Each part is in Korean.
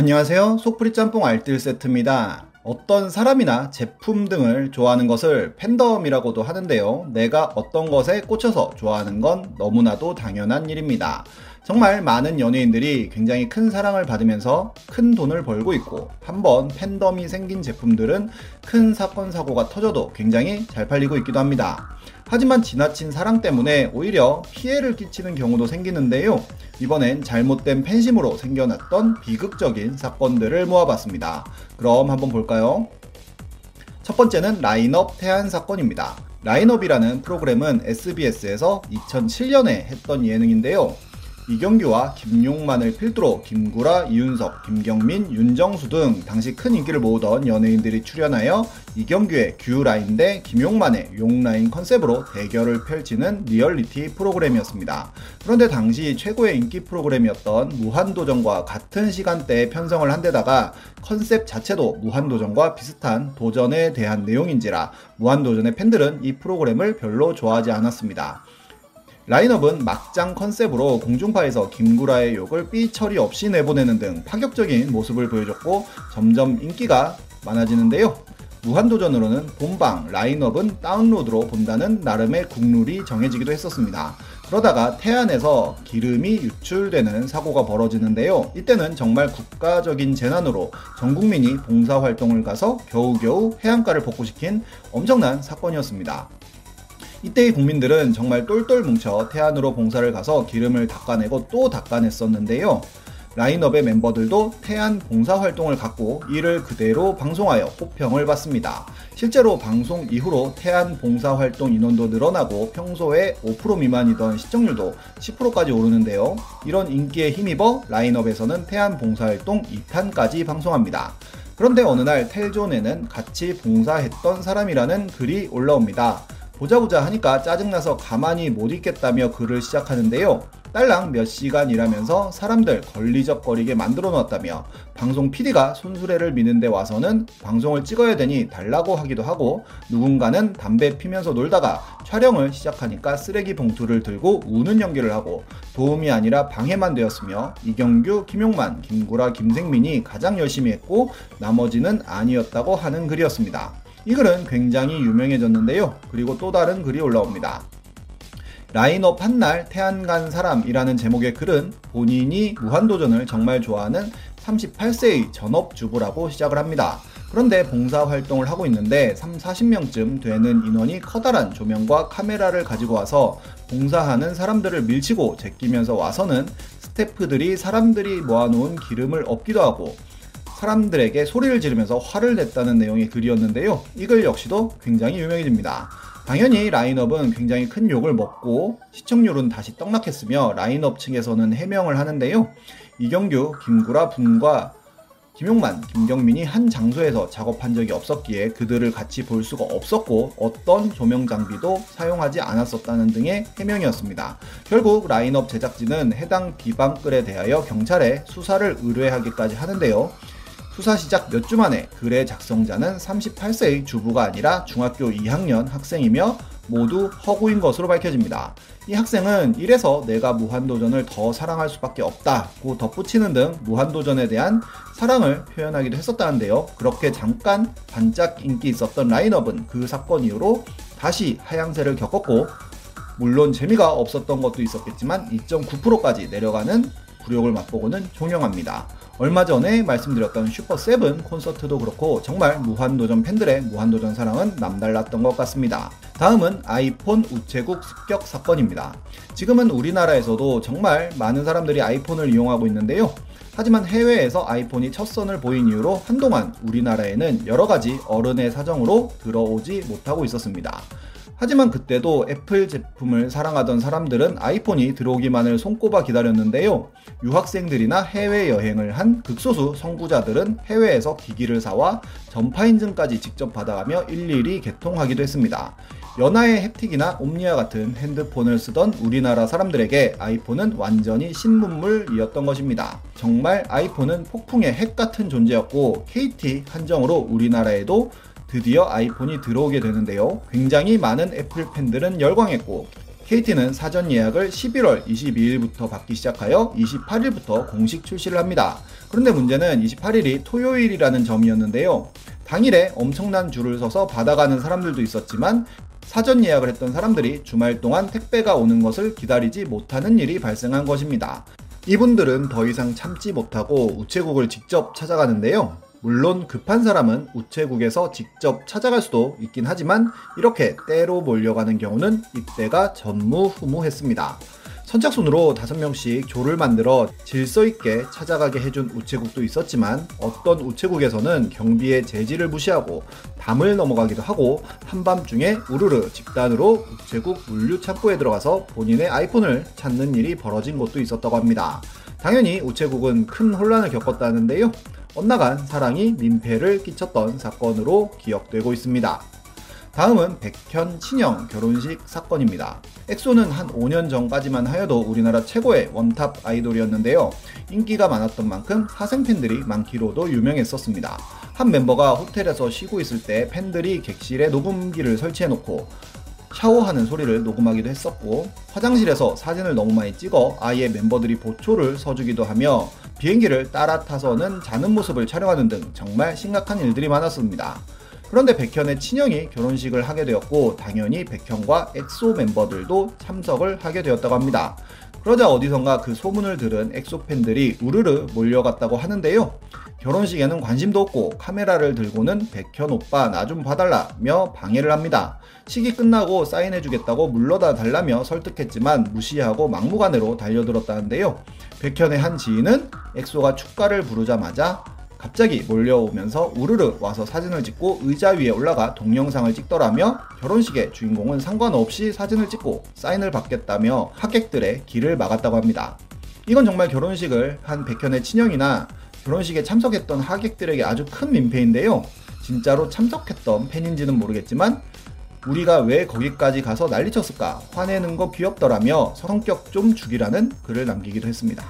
안녕하세요. 속풀이 짬뽕 알뜰 세트입니다. 어떤 사람이나 제품 등을 좋아하는 것을 팬덤이라고도 하는데요. 내가 어떤 것에 꽂혀서 좋아하는 건 너무나도 당연한 일입니다. 정말 많은 연예인들이 굉장히 큰 사랑을 받으면서 큰 돈을 벌고 있고 한번 팬덤이 생긴 제품들은 큰 사건 사고가 터져도 굉장히 잘 팔리고 있기도 합니다. 하지만 지나친 사랑 때문에 오히려 피해를 끼치는 경우도 생기는데요. 이번엔 잘못된 팬심으로 생겨났던 비극적인 사건들을 모아봤습니다. 그럼 한번 볼까요? 첫 번째는 라인업 태안 사건입니다. 라인업이라는 프로그램은 SBS에서 2007년에 했던 예능인데요. 이경규와 김용만을 필두로 김구라, 이윤석, 김경민, 윤정수 등 당시 큰 인기를 모으던 연예인들이 출연하여 이경규의 규라인 대 김용만의 용라인 컨셉으로 대결을 펼치는 리얼리티 프로그램이었습니다. 그런데 당시 최고의 인기 프로그램이었던 무한도전과 같은 시간대에 편성을 한 데다가 컨셉 자체도 무한도전과 비슷한 도전에 대한 내용인지라 무한도전의 팬들은 이 프로그램을 별로 좋아하지 않았습니다. 라인업은 막장 컨셉으로 공중파에서 김구라의 욕을 삐 처리 없이 내보내는 등 파격적인 모습을 보여줬고 점점 인기가 많아지는데요. 무한도전으로는 본방, 라인업은 다운로드로 본다는 나름의 국룰이 정해지기도 했었습니다. 그러다가 태안에서 기름이 유출되는 사고가 벌어지는데요. 이때는 정말 국가적인 재난으로 전 국민이 봉사활동을 가서 겨우겨우 해안가를 복구시킨 엄청난 사건이었습니다. 이때의 국민들은 정말 똘똘 뭉쳐 태안으로 봉사를 가서 기름을 닦아내고 또 닦아냈었는데요. 라인업의 멤버들도 태안 봉사 활동을 갖고 이를 그대로 방송하여 호평을 받습니다. 실제로 방송 이후로 태안 봉사 활동 인원도 늘어나고 평소에 5% 미만이던 시청률도 10%까지 오르는데요. 이런 인기에 힘입어 라인업에서는 태안 봉사 활동 2탄까지 방송합니다. 그런데 어느 날 텔존에는 같이 봉사했던 사람이라는 글이 올라옵니다. 보자보자 하니까 짜증나서 가만히 못 있겠다며 글을 시작하는데요. 딸랑 몇 시간 일하면서 사람들 걸리적거리게 만들어 놨다며 방송 PD가 손수레를 미는데 와서는 방송을 찍어야 되니 달라고 하기도 하고 누군가는 담배 피면서 놀다가 촬영을 시작하니까 쓰레기 봉투를 들고 우는 연기를 하고 도움이 아니라 방해만 되었으며 이경규, 김용만, 김구라, 김생민이 가장 열심히 했고 나머지는 아니었다고 하는 글이었습니다. 이 글은 굉장히 유명해졌는데요. 그리고 또 다른 글이 올라옵니다. 라인업 한 날 태안 간 사람이라는 제목의 글은 본인이 무한도전을 정말 좋아하는 38세의 전업주부라고 시작을 합니다. 그런데 봉사활동을 하고 있는데 3, 40명쯤 되는 인원이 커다란 조명과 카메라를 가지고 와서 봉사하는 사람들을 밀치고 제끼면서 와서는 스태프들이 사람들이 모아놓은 기름을 얻기도 하고 사람들에게 소리를 지르면서 화를 냈다는 내용의 글이었는데요. 이 글 역시도 굉장히 유명해집니다. 당연히 라인업은 굉장히 큰 욕을 먹고 시청률은 다시 떡락했으며 라인업 측에서는 해명을 하는데요. 이경규, 김구라, 분과 김용만, 김경민이 한 장소에서 작업한 적이 없었기에 그들을 같이 볼 수가 없었고 어떤 조명 장비도 사용하지 않았었다는 등의 해명이었습니다. 결국 라인업 제작진은 해당 비방 글에 대하여 경찰에 수사를 의뢰하기까지 하는데요. 수사 시작 몇 주 만에 글의 작성자는 38세의 주부가 아니라 중학교 2학년 학생이며 모두 허구인 것으로 밝혀집니다. 이 학생은 이래서 내가 무한도전을 더 사랑할 수밖에 없다고 덧붙이는 등 무한도전에 대한 사랑을 표현하기도 했었다는데요. 그렇게 잠깐 반짝 인기 있었던 라인업은 그 사건 이후로 다시 하향세를 겪었고 물론 재미가 없었던 것도 있었겠지만 2.9%까지 내려가는 굴욕을 맛보고는 종영합니다. 얼마 전에 말씀드렸던 슈퍼세븐 콘서트도 그렇고 정말 무한도전 팬들의 무한도전 사랑은 남달랐던 것 같습니다. 다음은 아이폰 우체국 습격 사건입니다. 지금은 우리나라에서도 정말 많은 사람들이 아이폰을 이용하고 있는데요. 하지만 해외에서 아이폰이 첫 선을 보인 이후로 한동안 우리나라에는 여러 가지 어른의 사정으로 들어오지 못하고 있었습니다. 하지만 그때도 애플 제품을 사랑하던 사람들은 아이폰이 들어오기만을 손꼽아 기다렸는데요. 유학생들이나 해외여행을 한 극소수 성부자들은 해외에서 기기를 사와 전파 인증까지 직접 받아가며 일일이 개통하기도 했습니다. 연하의 햅틱이나 옴니아 같은 핸드폰을 쓰던 우리나라 사람들에게 아이폰은 완전히 신문물이었던 것입니다. 정말 아이폰은 폭풍의 핵 같은 존재였고 KT 한정으로 우리나라에도 드디어 아이폰이 들어오게 되는데요. 굉장히 많은 애플 팬들은 열광했고 KT는 사전 예약을 11월 22일부터 받기 시작하여 28일부터 공식 출시를 합니다. 그런데 문제는 28일이 토요일이라는 점이었는데요. 당일에 엄청난 줄을 서서 받아가는 사람들도 있었지만 사전 예약을 했던 사람들이 주말 동안 택배가 오는 것을 기다리지 못하는 일이 발생한 것입니다. 이분들은 더 이상 참지 못하고 우체국을 직접 찾아가는데요. 물론 급한 사람은 우체국에서 직접 찾아갈 수도 있긴 하지만 이렇게 때로 몰려가는 경우는 이때가 전무후무했습니다. 선착순으로 5명씩 조를 만들어 질서 있게 찾아가게 해준 우체국도 있었지만 어떤 우체국에서는 경비의 제지를 무시하고 담을 넘어가기도 하고 한밤중에 우르르 집단으로 우체국 물류 창고에 들어가서 본인의 아이폰을 찾는 일이 벌어진 곳도 있었다고 합니다. 당연히 우체국은 큰 혼란을 겪었다는데요. 엇나간 사랑이 민폐를 끼쳤던 사건으로 기억되고 있습니다. 다음은 백현 친형 결혼식 사건입니다. 엑소는 한 5년 전까지만 하여도 우리나라 최고의 원탑 아이돌이었는데요. 인기가 많았던 만큼 사생 팬들이 많기로도 유명했었습니다. 한 멤버가 호텔에서 쉬고 있을 때 팬들이 객실에 녹음기를 설치해놓고 샤워하는 소리를 녹음하기도 했었고 화장실에서 사진을 너무 많이 찍어 아예 멤버들이 보초를 서주기도 하며 비행기를 따라 타서는 자는 모습을 촬영하는 등 정말 심각한 일들이 많았습니다. 그런데 백현의 친형이 결혼식을 하게 되었고 당연히 백현과 엑소 멤버들도 참석을 하게 되었다고 합니다. 그러자 어디선가 그 소문을 들은 엑소 팬들이 우르르 몰려갔다고 하는데요. 결혼식에는 관심도 없고 카메라를 들고는 백현 오빠 나 좀 봐달라며 방해를 합니다. 식이 끝나고 사인해주겠다고 물러나 달라며 설득했지만 무시하고 막무가내로 달려들었다는데요. 백현의 한 지인은 엑소가 축가를 부르자마자 갑자기 몰려오면서 우르르 와서 사진을 찍고 의자 위에 올라가 동영상을 찍더라며 결혼식의 주인공은 상관없이 사진을 찍고 사인을 받겠다며 하객들의 길을 막았다고 합니다. 이건 정말 결혼식을 한 백현의 친형이나 결혼식에 참석했던 하객들에게 아주 큰 민폐인데요. 진짜로 참석했던 팬인지는 모르겠지만 우리가 왜 거기까지 가서 난리쳤을까 화내는 거 귀엽더라며 성격 좀 죽이라는 글을 남기기도 했습니다.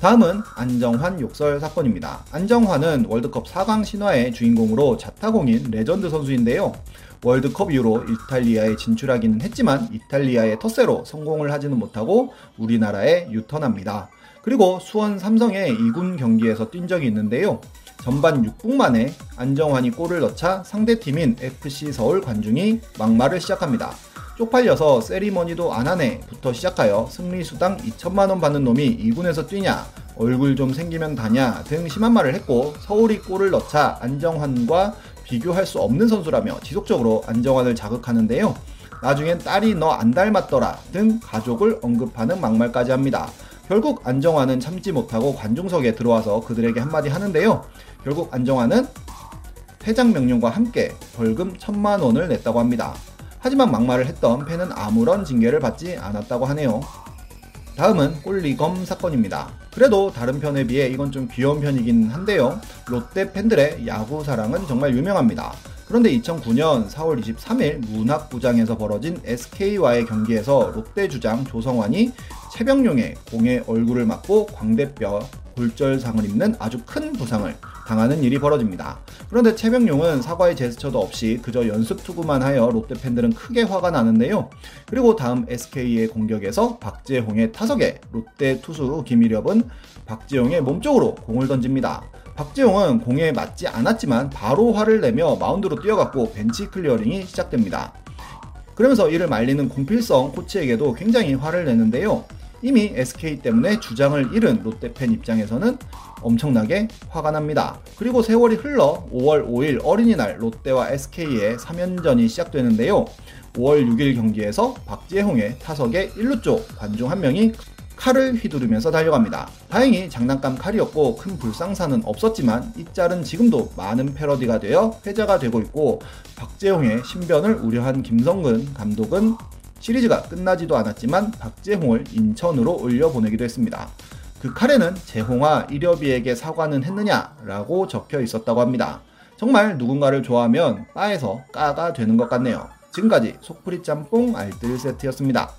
다음은 안정환 욕설 사건입니다. 안정환은 월드컵 4강 신화의 주인공으로 자타공인 레전드 선수인데요. 월드컵 이후로 이탈리아에 진출하기는 했지만 이탈리아의 텃세로 성공을 하지는 못하고 우리나라에 유턴합니다. 그리고 수원 삼성의 2군 경기에서 뛴 적이 있는데요. 전반 6분 만에 안정환이 골을 넣자 상대팀인 FC 서울 관중이 막말을 시작합니다. 쪽팔려서 세리머니도 안 하네 부터 시작하여 승리수당 2천만원 받는 놈이 2군에서 뛰냐 얼굴 좀 생기면 다냐 등 심한 말을 했고 서울이 골을 넣자 안정환과 비교할 수 없는 선수라며 지속적으로 안정환을 자극하는데요. 나중엔 딸이 너 안 닮았더라 등 가족을 언급하는 막말까지 합니다. 결국 안정환은 참지 못하고 관중석에 들어와서 그들에게 한마디 하는데요. 결국 안정환은 퇴장 명령과 함께 벌금 천만 원을 냈다고 합니다. 하지만 막말을 했던 팬은 아무런 징계를 받지 않았다고 하네요. 다음은 꼴리검 사건입니다. 그래도 다른 편에 비해 이건 좀 귀여운 편이긴 한데요. 롯데 팬들의 야구 사랑은 정말 유명합니다. 그런데 2009년 4월 23일 문학구장에서 벌어진 SK와의 경기에서 롯데 주장 조성환이 최병용의 공에 얼굴을 맞고 광대뼈 골절상을 입는 아주 큰 부상을 당하는 일이 벌어집니다. 그런데 최병용은 사과의 제스처도 없이 그저 연습 투구만 하여 롯데 팬들은 크게 화가 나는데요. 그리고 다음 SK의 공격에서 박재홍의 타석에 롯데 투수 김일엽은 박재홍의 몸쪽으로 공을 던집니다. 박재홍은 공에 맞지 않았지만 바로 화를 내며 마운드로 뛰어갔고 벤치 클리어링이 시작됩니다. 그러면서 이를 말리는 공필성 코치에게도 굉장히 화를 내는데요. 이미 SK 때문에 주장을 잃은 롯데 팬 입장에서는 엄청나게 화가 납니다. 그리고 세월이 흘러 5월 5일 어린이날 롯데와 SK의 3연전이 시작되는데요. 5월 6일 경기에서 박재홍의 타석에 1루 쪽 관중 한 명이 칼을 휘두르면서 달려갑니다. 다행히 장난감 칼이었고 큰 불상사는 없었지만 이 짤은 지금도 많은 패러디가 되어 회자가 되고 있고 박재홍의 신변을 우려한 김성근 감독은 시리즈가 끝나지도 않았지만 박재홍을 인천으로 올려보내기도 했습니다. 그 칼에는 재홍아 이려비에게 사과는 했느냐라고 적혀 있었다고 합니다. 정말 누군가를 좋아하면 바에서 까가 되는 것 같네요. 지금까지 속풀이 짬뽕 알뜰 세트였습니다.